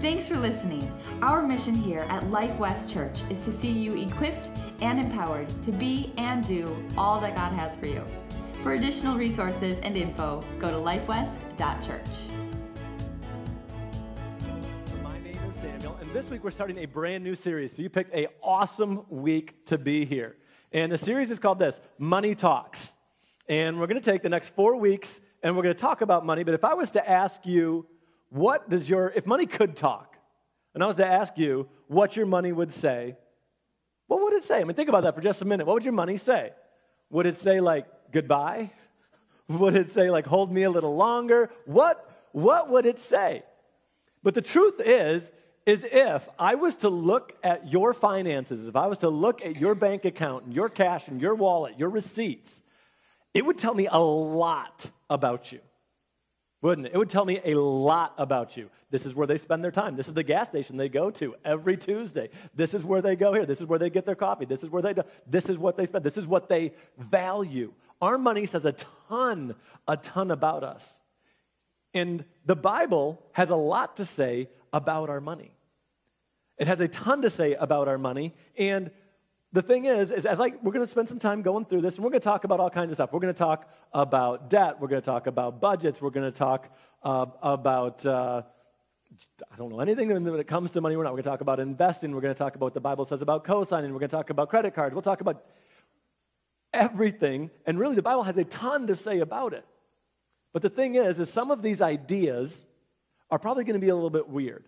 Thanks for listening. Our mission here at Life West Church is to see you equipped and empowered to be and do all that God has for you. For additional resources and info, go to lifewest.church. My name is and this week we're starting a brand new series. So you picked a awesome week to be here. And the series is called this, Money Talks. And we're going to take the next 4 weeks and we're going to talk about money, but if I was to ask you what does your, if money could talk, and I was to ask you what your money would say, what would it say? I mean, think about that for just a minute. What would your money say? Would it say, like, goodbye? Would it say, like, hold me a little longer? What, what would it say? But the truth is, is if I was to look at your finances, if I was to look at your bank account and your cash and your wallet, your receipts, it would tell me a lot about you wouldn't it? It would tell me a lot about you. This is where they spend their time. This is the gas station they go to every Tuesday. This is where they go here. This is where they get their coffee. This is where they do. This is what they spend. This is what they value. Our money says a ton, a ton about us. And the Bible has a lot to say about our money. It has a ton to say about our money. And the thing is, is as like we're going to spend some time going through this, and we're going to talk about all kinds of stuff. We're going to talk about debt. We're going to talk about budgets. We're going to talk uh, about uh, I don't know anything when it comes to money. We're not. We're going to talk about investing. We're going to talk about what the Bible says about co-signing. We're going to talk about credit cards. We'll talk about everything, and really, the Bible has a ton to say about it. But the thing is, is some of these ideas are probably going to be a little bit weird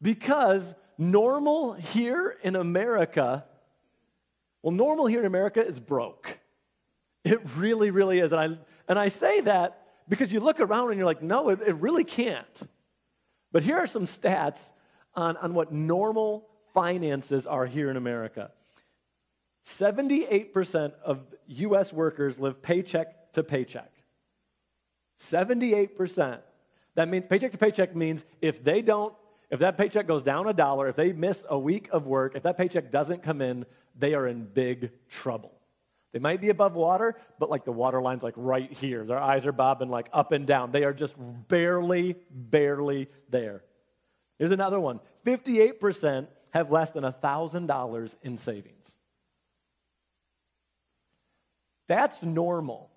because normal here in America, well, normal here in America is broke. It really, really is. And I, and I say that because you look around and you're like, no, it, it really can't. But here are some stats on, on what normal finances are here in America 78% of US workers live paycheck to paycheck. 78%. That means paycheck to paycheck means if they don't if that paycheck goes down a dollar, if they miss a week of work, if that paycheck doesn't come in, they are in big trouble. They might be above water, but like the water line's like right here. Their eyes are bobbing like up and down. They are just barely, barely there. Here's another one 58% have less than $1,000 in savings. That's normal.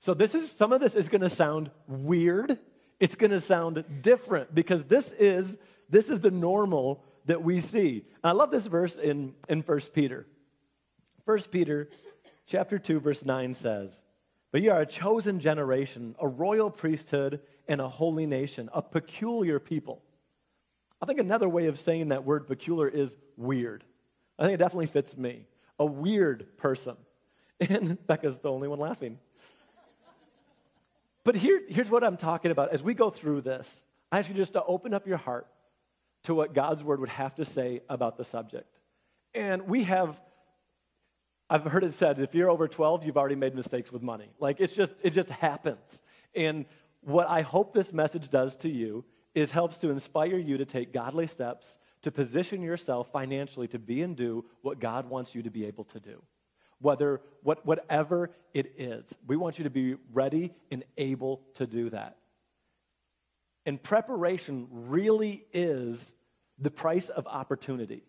So this is some of this is going to sound weird. It's going to sound different because this is this is the normal that we see. I love this verse in, in 1 Peter. 1 Peter chapter 2, verse 9 says, But you are a chosen generation, a royal priesthood, and a holy nation, a peculiar people. I think another way of saying that word peculiar is weird. I think it definitely fits me. A weird person. And Becca's the only one laughing. But here, here's what I'm talking about. As we go through this, I ask you just to open up your heart to what God's word would have to say about the subject. And we have, I've heard it said, if you're over 12, you've already made mistakes with money. Like it's just, it just happens. And what I hope this message does to you is helps to inspire you to take godly steps to position yourself financially to be and do what God wants you to be able to do. Whether, what, whatever it is, we want you to be ready and able to do that. And preparation really is the price of opportunity.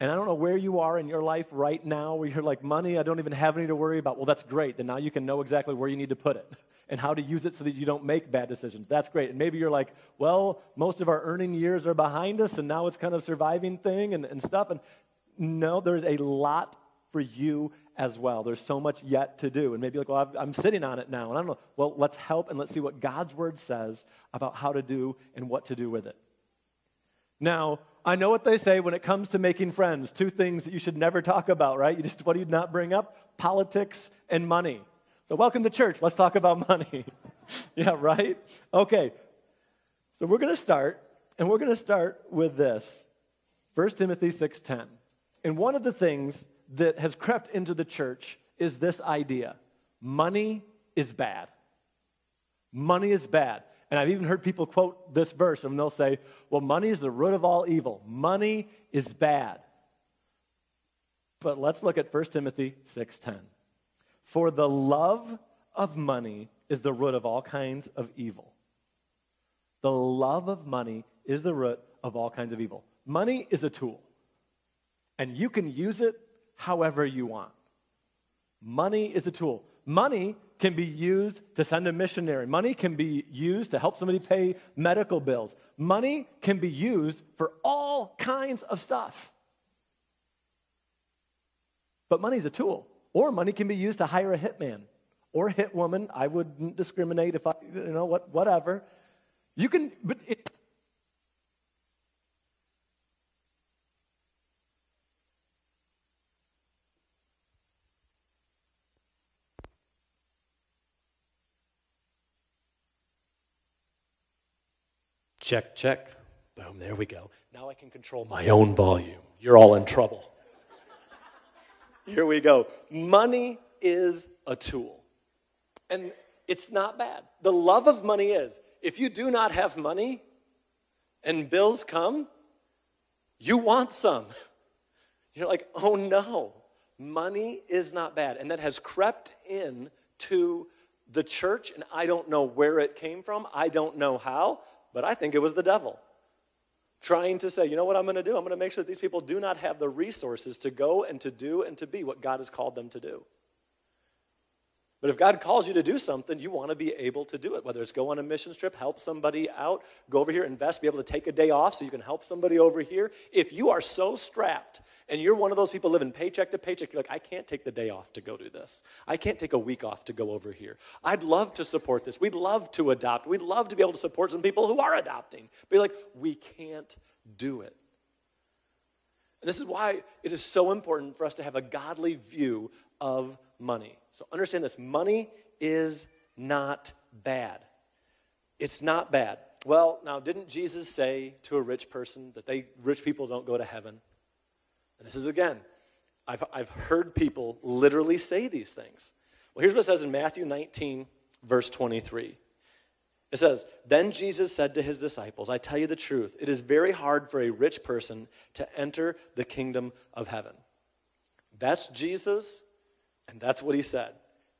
And I don't know where you are in your life right now where you're like, money, I don't even have any to worry about. Well, that's great. Then now you can know exactly where you need to put it and how to use it so that you don't make bad decisions. That's great. And maybe you're like, well, most of our earning years are behind us and now it's kind of surviving thing and, and stuff. And no, there's a lot for you as well. There's so much yet to do. And maybe like, well, I'm sitting on it now. And I don't know. Well, let's help and let's see what God's word says about how to do and what to do with it. Now, I know what they say when it comes to making friends. Two things that you should never talk about, right? You just, what do you not bring up? Politics and money. So, welcome to church. Let's talk about money. yeah, right? Okay. So, we're going to start, and we're going to start with this 1 Timothy 6.10. And one of the things that has crept into the church is this idea money is bad. Money is bad. And I've even heard people quote this verse and they'll say, well, money is the root of all evil. Money is bad. But let's look at 1 Timothy 6:10. For the love of money is the root of all kinds of evil. The love of money is the root of all kinds of evil. Money is a tool, and you can use it however you want. Money is a tool. Money can be used to send a missionary. Money can be used to help somebody pay medical bills. Money can be used for all kinds of stuff. But money's a tool. Or money can be used to hire a hitman or a hit woman. I wouldn't discriminate if I, you know, what, whatever. You can, but it, Check, check. Boom, there we go. Now I can control my own volume. You're all in trouble. Here we go. Money is a tool. And it's not bad. The love of money is if you do not have money and bills come, you want some. You're like, oh no, money is not bad. And that has crept in to the church, and I don't know where it came from. I don't know how, but I think it was the devil trying to say, you know what I'm going to do? I'm going to make sure that these people do not have the resources to go and to do and to be what God has called them to do. But if God calls you to do something, you want to be able to do it, whether it's go on a mission trip, help somebody out, go over here, invest, be able to take a day off so you can help somebody over here. If you are so strapped and you're one of those people living paycheck to paycheck, you're like, I can't take the day off to go do this. I can't take a week off to go over here. I'd love to support this. We'd love to adopt. We'd love to be able to support some people who are adopting. But you're like, we can't do it. And this is why it is so important for us to have a godly view of money. So understand this money is not bad. It's not bad. Well, now, didn't Jesus say to a rich person that they rich people don't go to heaven? And this is again, I've, I've heard people literally say these things. Well, here's what it says in Matthew 19, verse 23. It says, Then Jesus said to his disciples, I tell you the truth, it is very hard for a rich person to enter the kingdom of heaven. That's Jesus and that's what he said.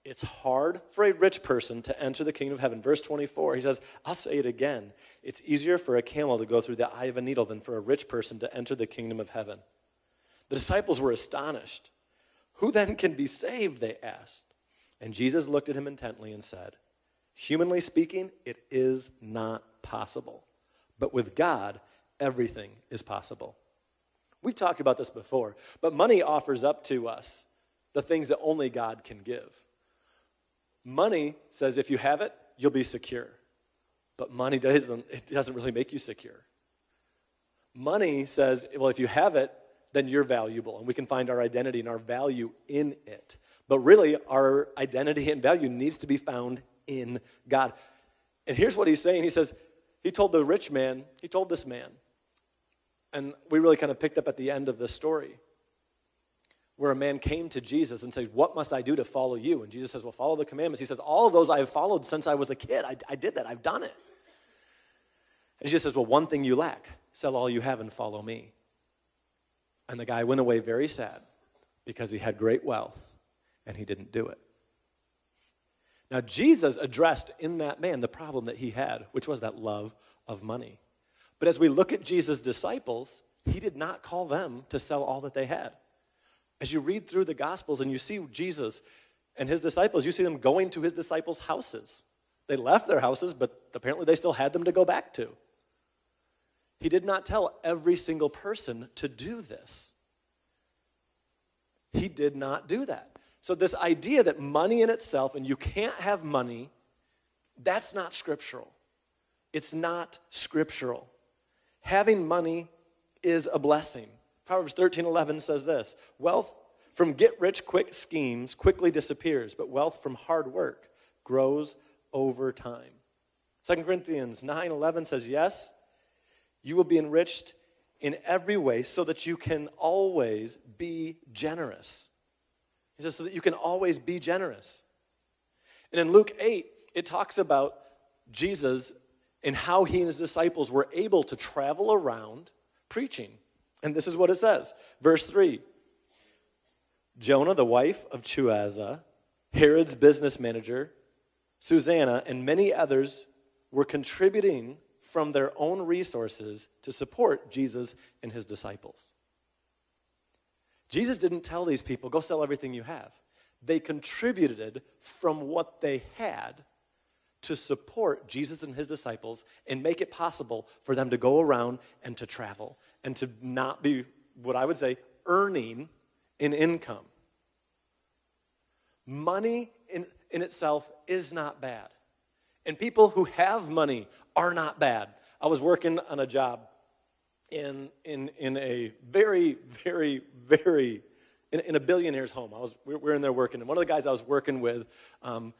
It's hard for a rich person to enter the kingdom of heaven. Verse 24, he says, I'll say it again. It's easier for a camel to go through the eye of a needle than for a rich person to enter the kingdom of heaven. The disciples were astonished. Who then can be saved? They asked. And Jesus looked at him intently and said, Humanly speaking, it is not possible. But with God, everything is possible. We've talked about this before, but money offers up to us the things that only God can give. Money says if you have it, you'll be secure. But money doesn't, it doesn't really make you secure. Money says, well, if you have it, then you're valuable, and we can find our identity and our value in it. But really, our identity and value needs to be found in God. And here's what he's saying He says, He told the rich man, He told this man, and we really kind of picked up at the end of the story where a man came to Jesus and said, What must I do to follow you? And Jesus says, Well, follow the commandments. He says, All of those I have followed since I was a kid. I, I did that, I've done it. And Jesus says, Well, one thing you lack sell all you have and follow me. And the guy went away very sad because he had great wealth and he didn't do it. Now, Jesus addressed in that man the problem that he had, which was that love of money. But as we look at Jesus' disciples, he did not call them to sell all that they had. As you read through the Gospels and you see Jesus and his disciples, you see them going to his disciples' houses. They left their houses, but apparently they still had them to go back to. He did not tell every single person to do this. He did not do that. So, this idea that money in itself and you can't have money, that's not scriptural. It's not scriptural. Having money is a blessing. Proverbs 13 11 says this Wealth from get rich quick schemes quickly disappears, but wealth from hard work grows over time. 2 Corinthians 9 11 says, Yes, you will be enriched in every way so that you can always be generous. He says, so that you can always be generous. And in Luke 8, it talks about Jesus and how he and his disciples were able to travel around preaching. And this is what it says. Verse 3 Jonah, the wife of Chuza, Herod's business manager, Susanna, and many others were contributing from their own resources to support Jesus and his disciples. Jesus didn't tell these people, go sell everything you have. They contributed from what they had to support Jesus and his disciples and make it possible for them to go around and to travel and to not be, what I would say, earning an income. Money in, in itself is not bad. And people who have money are not bad. I was working on a job in, in, in a very, very, very, in, in a billionaire's home. I was, we were in there working, and one of the guys I was working with, um,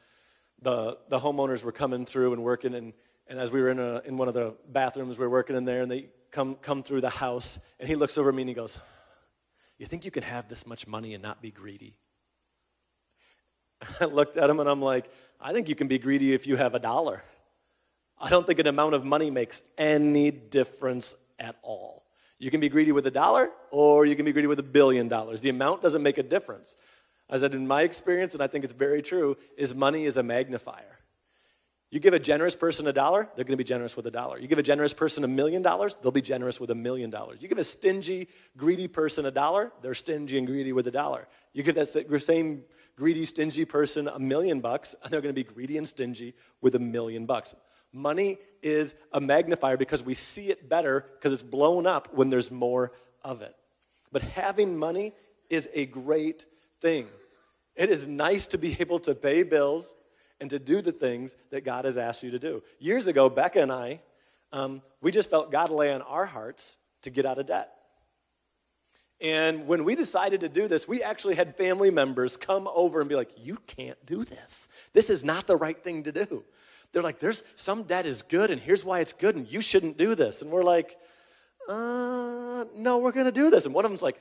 the, the homeowners were coming through and working, and, and as we were in, a, in one of the bathrooms, we were working in there, and they come, come through the house, and he looks over at me and he goes, You think you can have this much money and not be greedy? I looked at him and I'm like, I think you can be greedy if you have a dollar. I don't think an amount of money makes any difference at all. You can be greedy with a dollar or you can be greedy with a billion dollars. The amount doesn't make a difference. I said, in my experience, and I think it's very true, is money is a magnifier. You give a generous person a dollar, they're going to be generous with a dollar. You give a generous person a million dollars, they'll be generous with a million dollars. You give a stingy, greedy person a dollar, they're stingy and greedy with a dollar. You give that same greedy, stingy person a million bucks, and they're going to be greedy and stingy with a million bucks. Money is a magnifier because we see it better because it's blown up when there's more of it. But having money is a great thing. It is nice to be able to pay bills and to do the things that God has asked you to do. Years ago, Becca and I, um, we just felt God lay on our hearts to get out of debt. And when we decided to do this, we actually had family members come over and be like, You can't do this. This is not the right thing to do. They're like, There's some debt is good, and here's why it's good, and you shouldn't do this. And we're like, uh, No, we're going to do this. And one of them's like,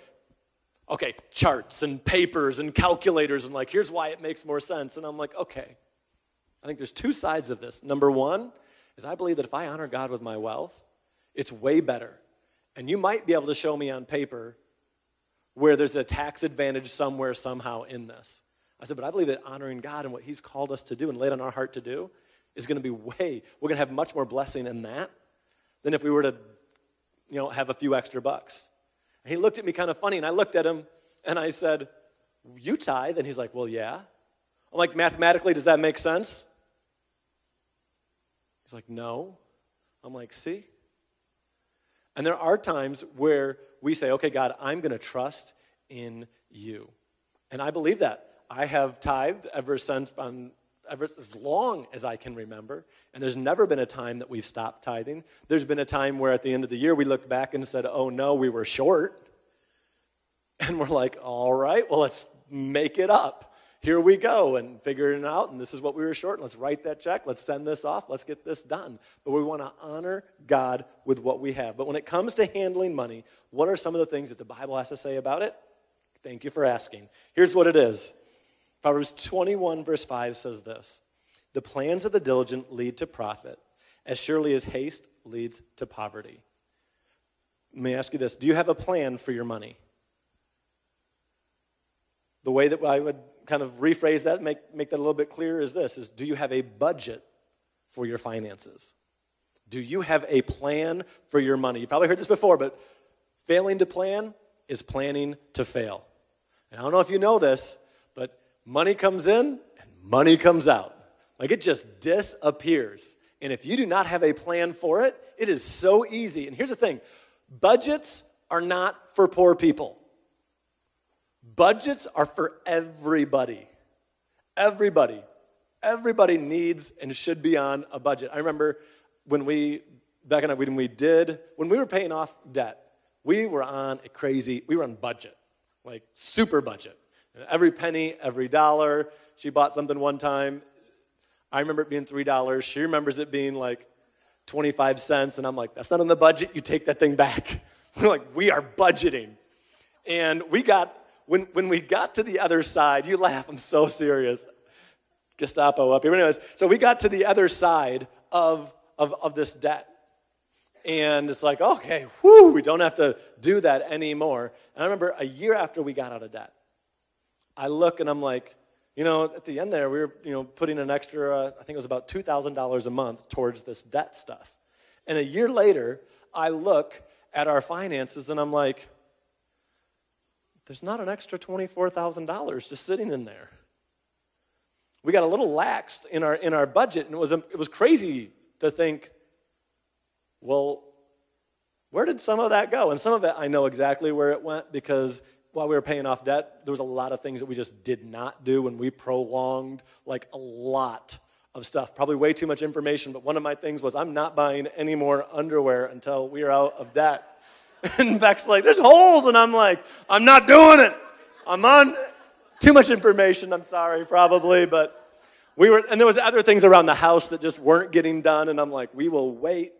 Okay, charts and papers and calculators, and like, here's why it makes more sense. And I'm like, Okay. I think there's two sides of this. Number one is I believe that if I honor God with my wealth, it's way better. And you might be able to show me on paper where there's a tax advantage somewhere, somehow in this. I said, but I believe that honoring God and what He's called us to do and laid on our heart to do is going to be way, we're going to have much more blessing in that than if we were to, you know, have a few extra bucks. And he looked at me kind of funny, and I looked at him and I said, You tithe? And he's like, Well, yeah. I'm like, Mathematically, does that make sense? He's like, No. I'm like, See? And there are times where we say, okay, God, I'm going to trust in you. And I believe that. I have tithed ever since, um, ever as long as I can remember. And there's never been a time that we've stopped tithing. There's been a time where at the end of the year we looked back and said, oh no, we were short. And we're like, all right, well, let's make it up here we go and figuring it out and this is what we were short let's write that check let's send this off let's get this done. But we want to honor god with what we have. But when it comes to handling money what are some of the things that the bible has to say about it? Thank you for asking. Here's what it is. Proverbs 21 verse 5 says this the plans of the diligent lead to profit as surely as haste leads to poverty. Let me ask you this do you have a plan for your money? The way that I would kind of rephrase that, make, make that a little bit clearer is this is do you have a budget for your finances? Do you have a plan for your money? You've probably heard this before, but failing to plan is planning to fail. And I don't know if you know this, but money comes in and money comes out. Like it just disappears. And if you do not have a plan for it, it is so easy. And here's the thing budgets are not for poor people. Budgets are for everybody. Everybody. Everybody needs and should be on a budget. I remember when we, back in when we did, when we were paying off debt, we were on a crazy, we were on budget, like super budget. Every penny, every dollar. She bought something one time. I remember it being $3. She remembers it being like 25 cents. And I'm like, that's not on the budget. You take that thing back. We're like, we are budgeting. And we got when, when we got to the other side, you laugh, I'm so serious. Gestapo up here. Anyways, so we got to the other side of, of, of this debt. And it's like, okay, whoo, we don't have to do that anymore. And I remember a year after we got out of debt, I look and I'm like, you know, at the end there, we were, you know, putting an extra, uh, I think it was about $2,000 a month towards this debt stuff. And a year later, I look at our finances and I'm like, there's not an extra $24,000 just sitting in there. We got a little laxed in our, in our budget, and it was, it was crazy to think, well, where did some of that go? And some of it I know exactly where it went because while we were paying off debt, there was a lot of things that we just did not do, and we prolonged like a lot of stuff. Probably way too much information, but one of my things was I'm not buying any more underwear until we are out of debt. And Beck's like, there's holes, and I'm like, I'm not doing it. I'm on too much information, I'm sorry, probably, but we were, and there was other things around the house that just weren't getting done, and I'm like, we will wait.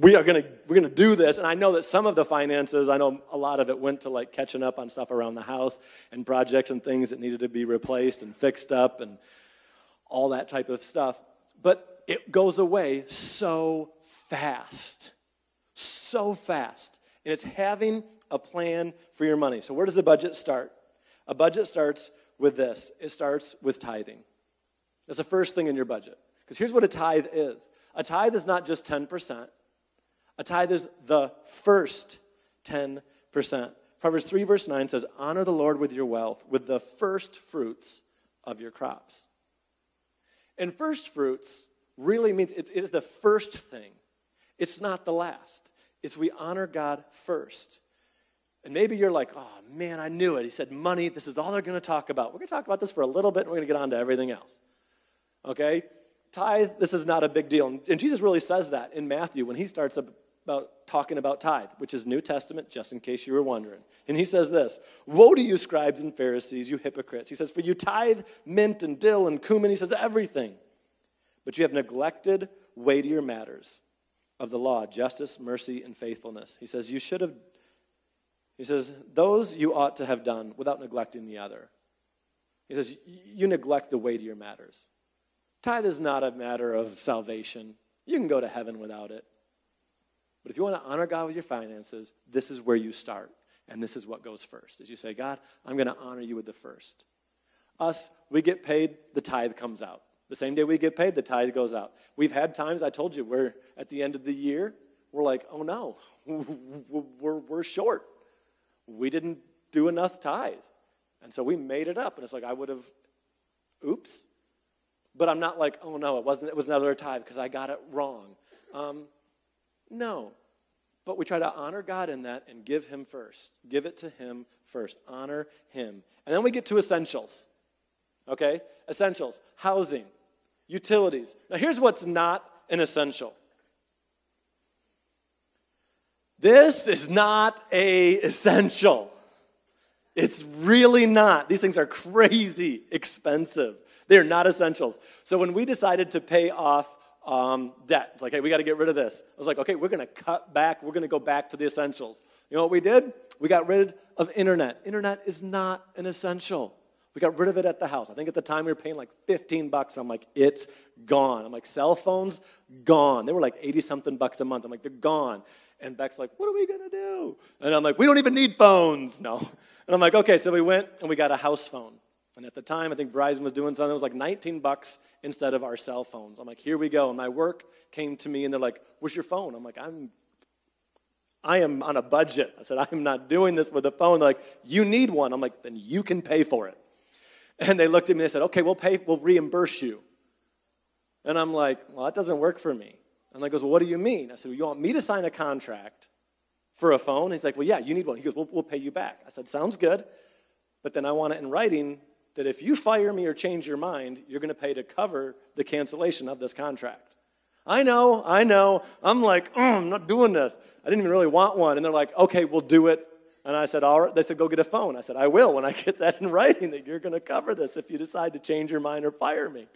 We are going to we're going to do this. And i know that some of the finances i know a lot of it went to like catching up on stuff around the house and projects and things that needed to be replaced and fixed up and all that type of stuff. But it goes away so fast so fast and it's having a plan for your money. So where does a budget start? A budget starts with this. It starts with tithing. That's the first thing in your budget. Because here's what a tithe is. A tithe is not just 10% a tithe is the first 10%. Proverbs 3, verse 9 says, Honor the Lord with your wealth, with the first fruits of your crops. And first fruits really means it, it is the first thing, it's not the last. It's we honor God first. And maybe you're like, oh man, I knew it. He said money, this is all they're going to talk about. We're going to talk about this for a little bit and we're going to get on to everything else. Okay? Tithe, this is not a big deal. And Jesus really says that in Matthew when he starts about talking about tithe, which is New Testament, just in case you were wondering. And he says this Woe to you, scribes and Pharisees, you hypocrites. He says, For you tithe mint and dill and cumin. He says, everything. But you have neglected weightier matters of the law justice, mercy, and faithfulness. He says, You should have, he says, those you ought to have done without neglecting the other. He says, You neglect the weightier matters. Tithe is not a matter of salvation. You can go to heaven without it. But if you want to honor God with your finances, this is where you start. And this is what goes first. As you say, God, I'm going to honor you with the first. Us, we get paid, the tithe comes out. The same day we get paid, the tithe goes out. We've had times, I told you, where at the end of the year, we're like, oh no, we're, we're short. We didn't do enough tithe. And so we made it up. And it's like, I would have, oops. But I'm not like, oh no, it wasn't, it was another tithe because I got it wrong. Um, no. But we try to honor God in that and give Him first. Give it to Him first. Honor Him. And then we get to essentials. Okay? Essentials housing, utilities. Now, here's what's not an essential this is not a essential. It's really not. These things are crazy expensive. They're not essentials. So when we decided to pay off um, debt. It's like, hey, we got to get rid of this. I was like, okay, we're going to cut back. We're going to go back to the essentials. You know what we did? We got rid of internet. Internet is not an essential. We got rid of it at the house. I think at the time we were paying like 15 bucks. I'm like, it's gone. I'm like, cell phones, gone. They were like 80 something bucks a month. I'm like, they're gone. And Beck's like, what are we going to do? And I'm like, we don't even need phones. No. And I'm like, okay, so we went and we got a house phone. And at the time, I think Verizon was doing something that was like 19 bucks instead of our cell phones. I'm like, here we go. And my work came to me and they're like, where's your phone? I'm like, I'm I am on a budget. I said, I'm not doing this with a phone. They're like, you need one. I'm like, then you can pay for it. And they looked at me and they said, okay, we'll pay, we'll reimburse you. And I'm like, well, that doesn't work for me. And they goes, well, what do you mean? I said, well, you want me to sign a contract for a phone? He's like, well, yeah, you need one. He goes, we'll, we'll pay you back. I said, sounds good. But then I want it in writing that if you fire me or change your mind, you're going to pay to cover the cancellation of this contract. I know, I know. I'm like, oh, I'm not doing this. I didn't even really want one. And they're like, okay, we'll do it. And I said, all right. They said, go get a phone. I said, I will when I get that in writing that you're going to cover this if you decide to change your mind or fire me.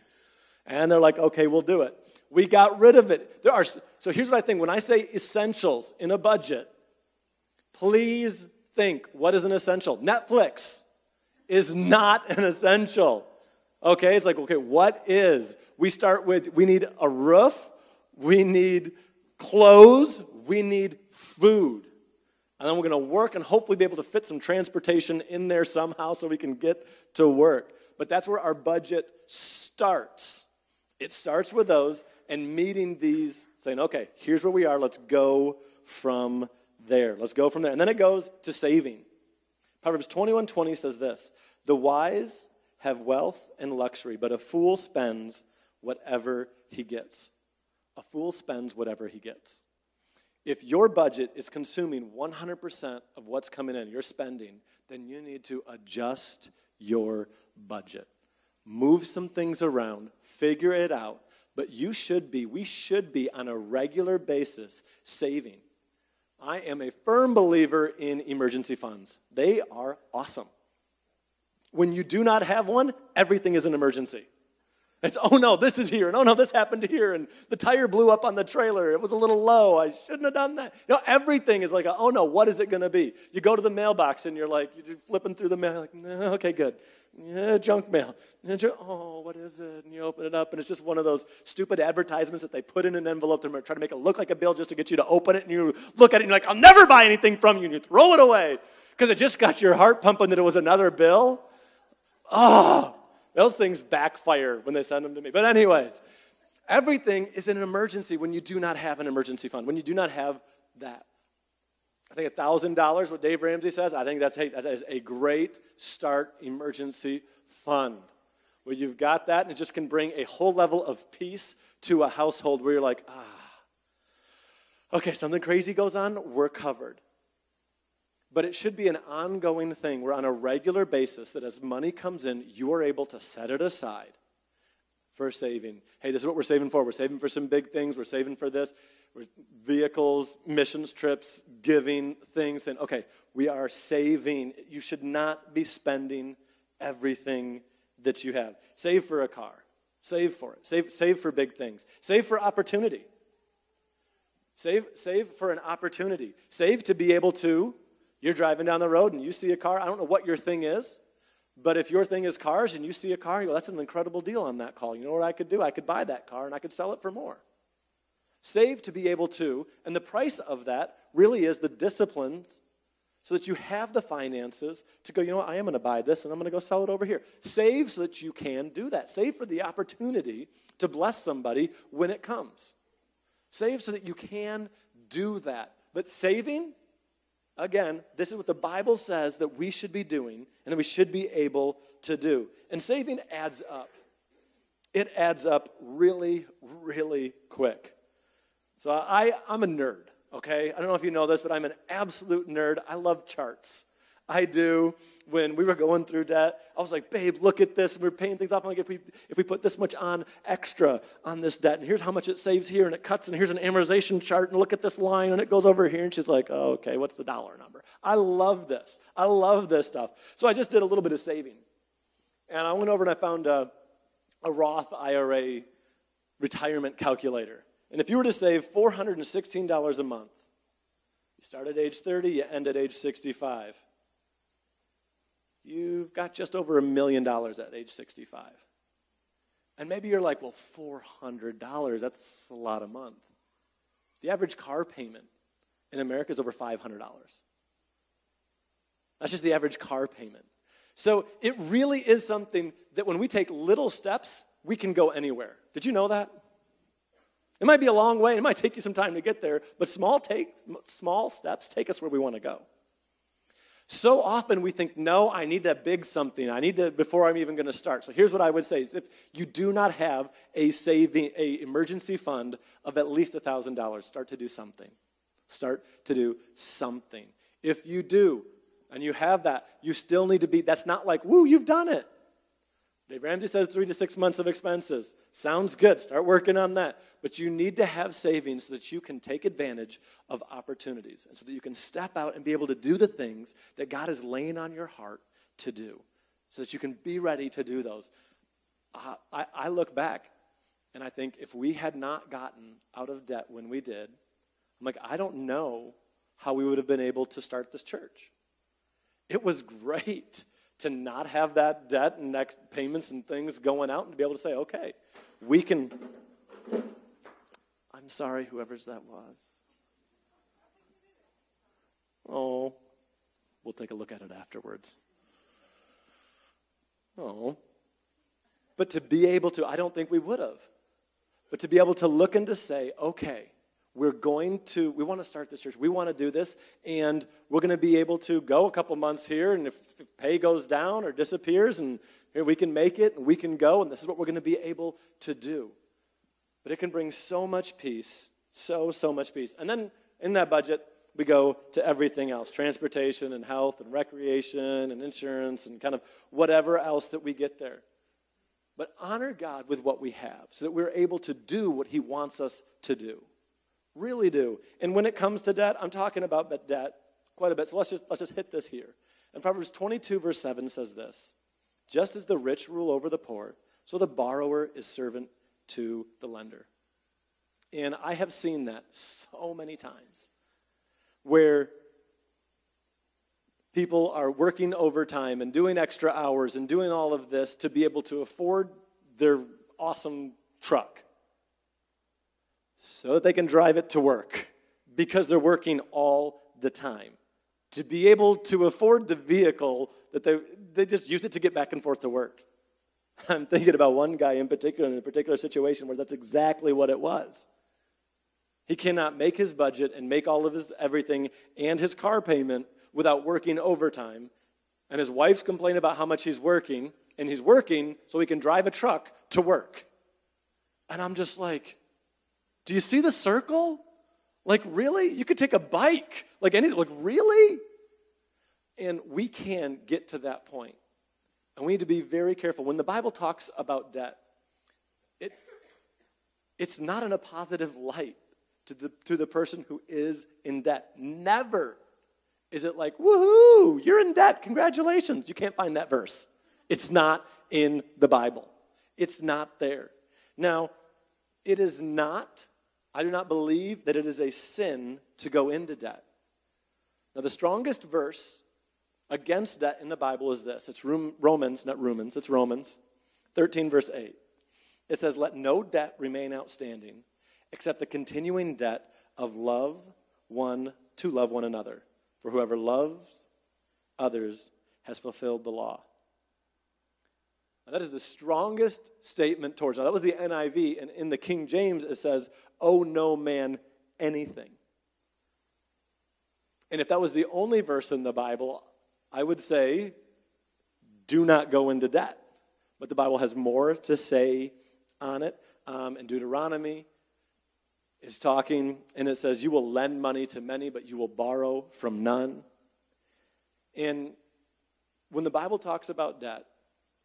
And they're like, okay, we'll do it. We got rid of it. There are, so here's what I think when I say essentials in a budget, please think what is an essential? Netflix is not an essential. Okay, it's like, okay, what is? We start with we need a roof, we need clothes, we need food. And then we're going to work and hopefully be able to fit some transportation in there somehow so we can get to work. But that's where our budget starts. It starts with those, and meeting these, saying, okay, here's where we are. Let's go from there. Let's go from there. And then it goes to saving. Proverbs 21 20 says this The wise have wealth and luxury, but a fool spends whatever he gets. A fool spends whatever he gets. If your budget is consuming 100% of what's coming in, you're spending, then you need to adjust your budget. Move some things around, figure it out, but you should be, we should be on a regular basis saving. I am a firm believer in emergency funds. They are awesome. When you do not have one, everything is an emergency. It's, oh no, this is here, and oh no, this happened here, and the tire blew up on the trailer. It was a little low. I shouldn't have done that. You know, everything is like, a, oh no, what is it going to be? You go to the mailbox and you're like, you're flipping through the mail, like, nah, okay, good. Yeah, junk mail. Oh, what is it? And you open it up, and it's just one of those stupid advertisements that they put in an envelope to try to make it look like a bill just to get you to open it. And you look at it, and you're like, I'll never buy anything from you, and you throw it away because it just got your heart pumping that it was another bill. Oh, those things backfire when they send them to me. But, anyways, everything is an emergency when you do not have an emergency fund, when you do not have that. I think $1,000, what Dave Ramsey says, I think that's, hey, that is a great start emergency fund. Where you've got that and it just can bring a whole level of peace to a household where you're like, ah, okay, something crazy goes on, we're covered. But it should be an ongoing thing where, on a regular basis, that as money comes in, you are able to set it aside for saving. Hey, this is what we're saving for. We're saving for some big things. We're saving for this. We're vehicles, missions trips, giving things. And okay, we are saving. You should not be spending everything that you have. Save for a car. Save for it. Save, save for big things. Save for opportunity. Save, save for an opportunity. Save to be able to you're driving down the road and you see a car. I don't know what your thing is, but if your thing is cars and you see a car, you go, that's an incredible deal on that call. You know what I could do? I could buy that car and I could sell it for more. Save to be able to, and the price of that really is the disciplines so that you have the finances to go, you know what, I am going to buy this and I'm going to go sell it over here. Save so that you can do that. Save for the opportunity to bless somebody when it comes. Save so that you can do that. But saving Again, this is what the Bible says that we should be doing and that we should be able to do. And saving adds up. It adds up really, really quick. So I, I'm a nerd, okay? I don't know if you know this, but I'm an absolute nerd. I love charts. I do. When we were going through debt, I was like, babe, look at this. We are paying things off. I'm like, if we, if we put this much on extra on this debt, and here's how much it saves here, and it cuts, and here's an amortization chart, and look at this line, and it goes over here. And she's like, oh, okay, what's the dollar number? I love this. I love this stuff. So I just did a little bit of saving. And I went over and I found a, a Roth IRA retirement calculator. And if you were to save $416 a month, you start at age 30, you end at age 65 you've got just over a million dollars at age 65. And maybe you're like, well, $400, that's a lot a month. The average car payment in America is over $500. That's just the average car payment. So it really is something that when we take little steps, we can go anywhere. Did you know that? It might be a long way, it might take you some time to get there, but small, take, small steps take us where we want to go. So often we think, no, I need that big something. I need to before I'm even going to start. So here's what I would say: is if you do not have a saving, a emergency fund of at least thousand dollars, start to do something. Start to do something. If you do, and you have that, you still need to be. That's not like, woo, you've done it. Dave Ramsey says three to six months of expenses. Sounds good. Start working on that. But you need to have savings so that you can take advantage of opportunities and so that you can step out and be able to do the things that God is laying on your heart to do so that you can be ready to do those. Uh, I, I look back and I think if we had not gotten out of debt when we did, I'm like, I don't know how we would have been able to start this church. It was great to not have that debt and next payments and things going out and to be able to say, okay, we can. I'm sorry, whoever's that was. Oh, we'll take a look at it afterwards. Oh. But to be able to, I don't think we would have. but to be able to look and to say, okay, we're going to, we want to start this church. We want to do this, and we're going to be able to go a couple months here, and if pay goes down or disappears, and here we can make it, and we can go, and this is what we're going to be able to do. But it can bring so much peace, so, so much peace. And then in that budget, we go to everything else transportation and health and recreation and insurance and kind of whatever else that we get there. But honor God with what we have so that we're able to do what He wants us to do. Really do. And when it comes to debt, I'm talking about debt quite a bit. So let's just, let's just hit this here. And Proverbs 22, verse 7 says this Just as the rich rule over the poor, so the borrower is servant to the lender. And I have seen that so many times where people are working overtime and doing extra hours and doing all of this to be able to afford their awesome truck so that they can drive it to work because they're working all the time. To be able to afford the vehicle that they, they just use it to get back and forth to work. I'm thinking about one guy in particular in a particular situation where that's exactly what it was. He cannot make his budget and make all of his everything and his car payment without working overtime. And his wife's complaining about how much he's working, and he's working so he can drive a truck to work. And I'm just like, do you see the circle? Like, really? You could take a bike. Like, anything. Like, really? And we can get to that point. And we need to be very careful. When the Bible talks about debt, it, it's not in a positive light to the, to the person who is in debt. Never is it like, woohoo, you're in debt, congratulations. You can't find that verse. It's not in the Bible, it's not there. Now, it is not I do not believe that it is a sin to go into debt. Now, the strongest verse against debt in the Bible is this it's Romans, not Romans, it's Romans 13, verse 8. It says, Let no debt remain outstanding except the continuing debt of love one to love one another. For whoever loves others has fulfilled the law. That is the strongest statement towards. Now, that was the NIV, and in the King James, it says, owe no man anything. And if that was the only verse in the Bible, I would say, do not go into debt. But the Bible has more to say on it. Um, and Deuteronomy is talking, and it says, You will lend money to many, but you will borrow from none. And when the Bible talks about debt,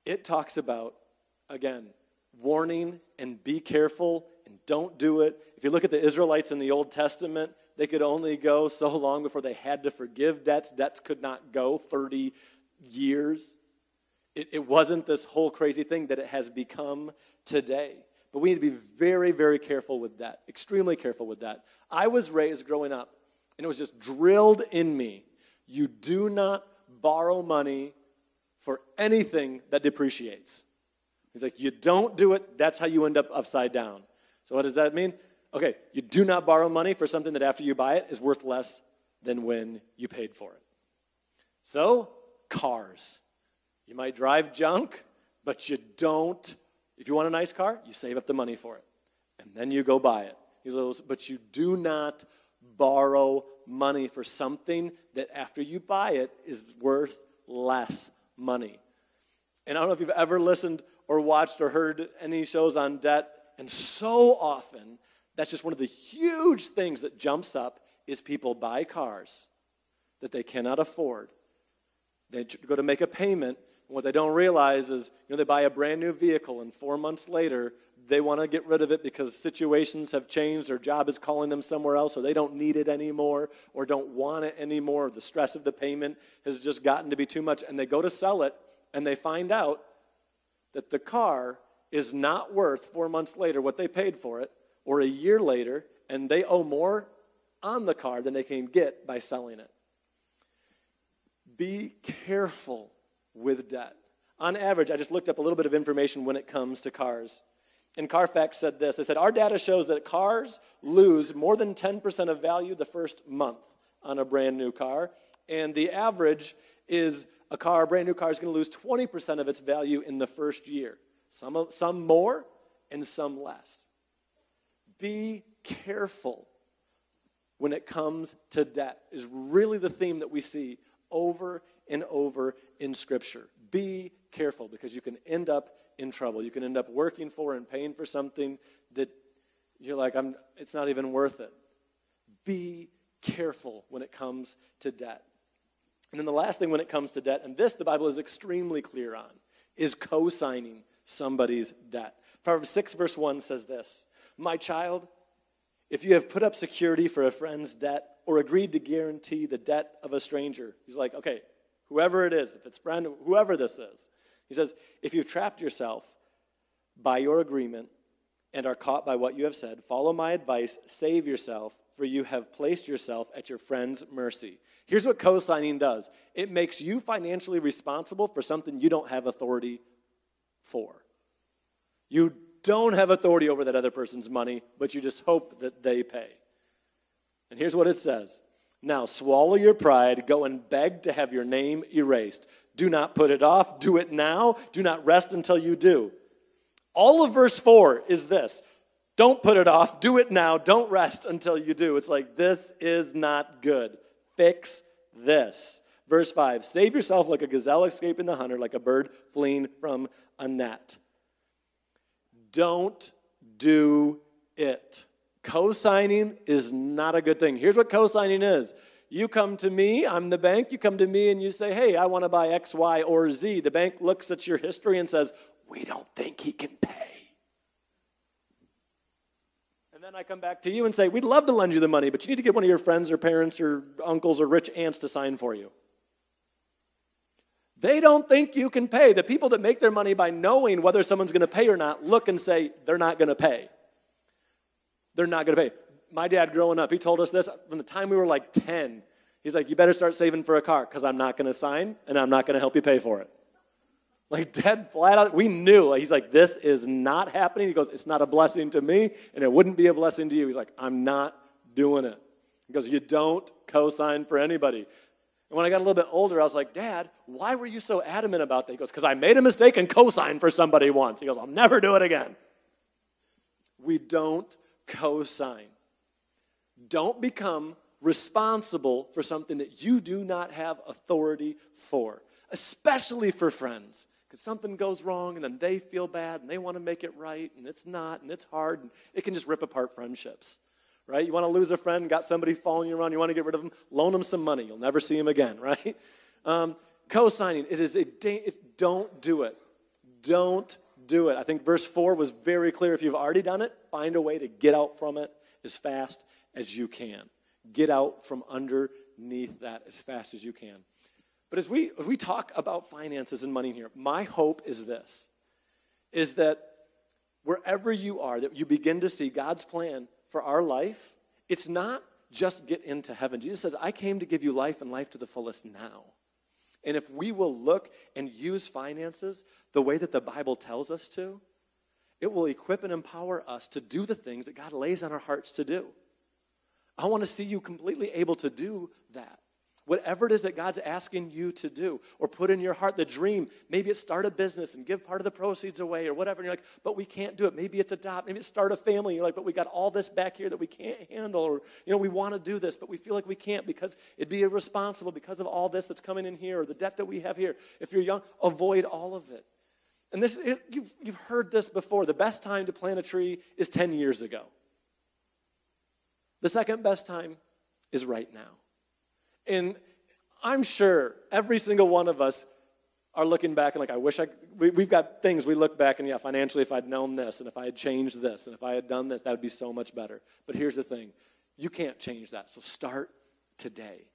it talks about, again, warning and be careful and don't do it. If you look at the Israelites in the Old Testament, they could only go so long before they had to forgive debts. Debts could not go 30 years. It, it wasn't this whole crazy thing that it has become today. But we need to be very, very careful with debt, extremely careful with that. I was raised growing up, and it was just drilled in me you do not borrow money for anything that depreciates. He's like, you don't do it, that's how you end up upside down. So, what does that mean? Okay, you do not borrow money for something that after you buy it is worth less than when you paid for it. So, cars. You might drive junk, but you don't. If you want a nice car, you save up the money for it. And then you go buy it. He goes, but you do not borrow money for something that after you buy it is worth less money. And I don't know if you've ever listened or watched or heard any shows on debt, and so often that's just one of the huge things that jumps up is people buy cars that they cannot afford. They go to make a payment, and what they don't realize is, you know, they buy a brand new vehicle, and four months later, they want to get rid of it because situations have changed, their job is calling them somewhere else, or they don't need it anymore, or don't want it anymore, or the stress of the payment has just gotten to be too much, and they go to sell it, and they find out that the car is not worth four months later what they paid for it, or a year later, and they owe more on the car than they can get by selling it. Be careful with debt. On average, I just looked up a little bit of information when it comes to cars. And Carfax said this they said, Our data shows that cars lose more than 10% of value the first month on a brand new car. And the average is a car, a brand new car, is going to lose 20% of its value in the first year. Some, some more and some less. Be careful when it comes to debt, is really the theme that we see over and over in Scripture. Be careful because you can end up in trouble. You can end up working for and paying for something that you're like, I'm, it's not even worth it. Be careful when it comes to debt. And then the last thing when it comes to debt, and this the Bible is extremely clear on, is co signing somebody's debt. Proverbs 6, verse 1 says this My child, if you have put up security for a friend's debt or agreed to guarantee the debt of a stranger, he's like, okay, whoever it is, if it's friend, whoever this is, he says, if you've trapped yourself by your agreement and are caught by what you have said, follow my advice, save yourself, for you have placed yourself at your friend's mercy. Here's what co signing does it makes you financially responsible for something you don't have authority for. You don't have authority over that other person's money, but you just hope that they pay. And here's what it says Now swallow your pride, go and beg to have your name erased. Do not put it off, do it now, do not rest until you do. All of verse 4 is this don't put it off, do it now, don't rest until you do. It's like, this is not good. Fix this. Verse 5 Save yourself like a gazelle escaping the hunter, like a bird fleeing from a net. Don't do it. Co signing is not a good thing. Here's what co signing is you come to me, I'm the bank, you come to me and you say, hey, I want to buy X, Y, or Z. The bank looks at your history and says, we don't think he can pay. And then I come back to you and say, we'd love to lend you the money, but you need to get one of your friends or parents or uncles or rich aunts to sign for you. They don't think you can pay. The people that make their money by knowing whether someone's going to pay or not look and say, they're not going to pay. They're not going to pay. My dad, growing up, he told us this from the time we were like 10. He's like, You better start saving for a car because I'm not going to sign and I'm not going to help you pay for it. Like, dead flat out, we knew. He's like, This is not happening. He goes, It's not a blessing to me and it wouldn't be a blessing to you. He's like, I'm not doing it. He goes, You don't co sign for anybody. And when I got a little bit older, I was like, Dad, why were you so adamant about that? He goes, Because I made a mistake and co signed for somebody once. He goes, I'll never do it again. We don't co sign. Don't become responsible for something that you do not have authority for, especially for friends. Because something goes wrong and then they feel bad and they want to make it right and it's not and it's hard and it can just rip apart friendships right? You want to lose a friend, got somebody following you around, you want to get rid of them, loan them some money. You'll never see them again, right? Um, co-signing, it is a it's, don't do it. Don't do it. I think verse 4 was very clear. If you've already done it, find a way to get out from it as fast as you can. Get out from underneath that as fast as you can. But as we, as we talk about finances and money here, my hope is this, is that wherever you are, that you begin to see God's plan for our life, it's not just get into heaven. Jesus says, I came to give you life and life to the fullest now. And if we will look and use finances the way that the Bible tells us to, it will equip and empower us to do the things that God lays on our hearts to do. I want to see you completely able to do that. Whatever it is that God's asking you to do or put in your heart, the dream, maybe it's start a business and give part of the proceeds away or whatever. And you're like, but we can't do it. Maybe it's adopt, maybe it's start a family. And you're like, but we got all this back here that we can't handle. Or, you know, we want to do this, but we feel like we can't because it'd be irresponsible because of all this that's coming in here or the debt that we have here. If you're young, avoid all of it. And this, it, you've, you've heard this before. The best time to plant a tree is 10 years ago. The second best time is right now. And I'm sure every single one of us are looking back and like, I wish I, we, have got things we look back and yeah, financially, if I'd known this and if I had changed this and if I had done this, that would be so much better. But here's the thing you can't change that. So start today.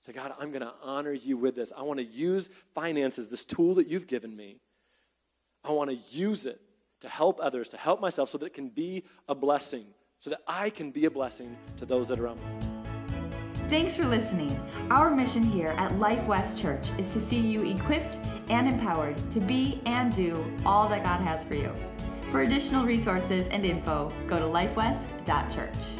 Say, God, I'm going to honor you with this. I want to use finances, this tool that you've given me. I want to use it to help others, to help myself so that it can be a blessing, so that I can be a blessing to those that are around me. Thanks for listening. Our mission here at Life West Church is to see you equipped and empowered to be and do all that God has for you. For additional resources and info, go to lifewest.church.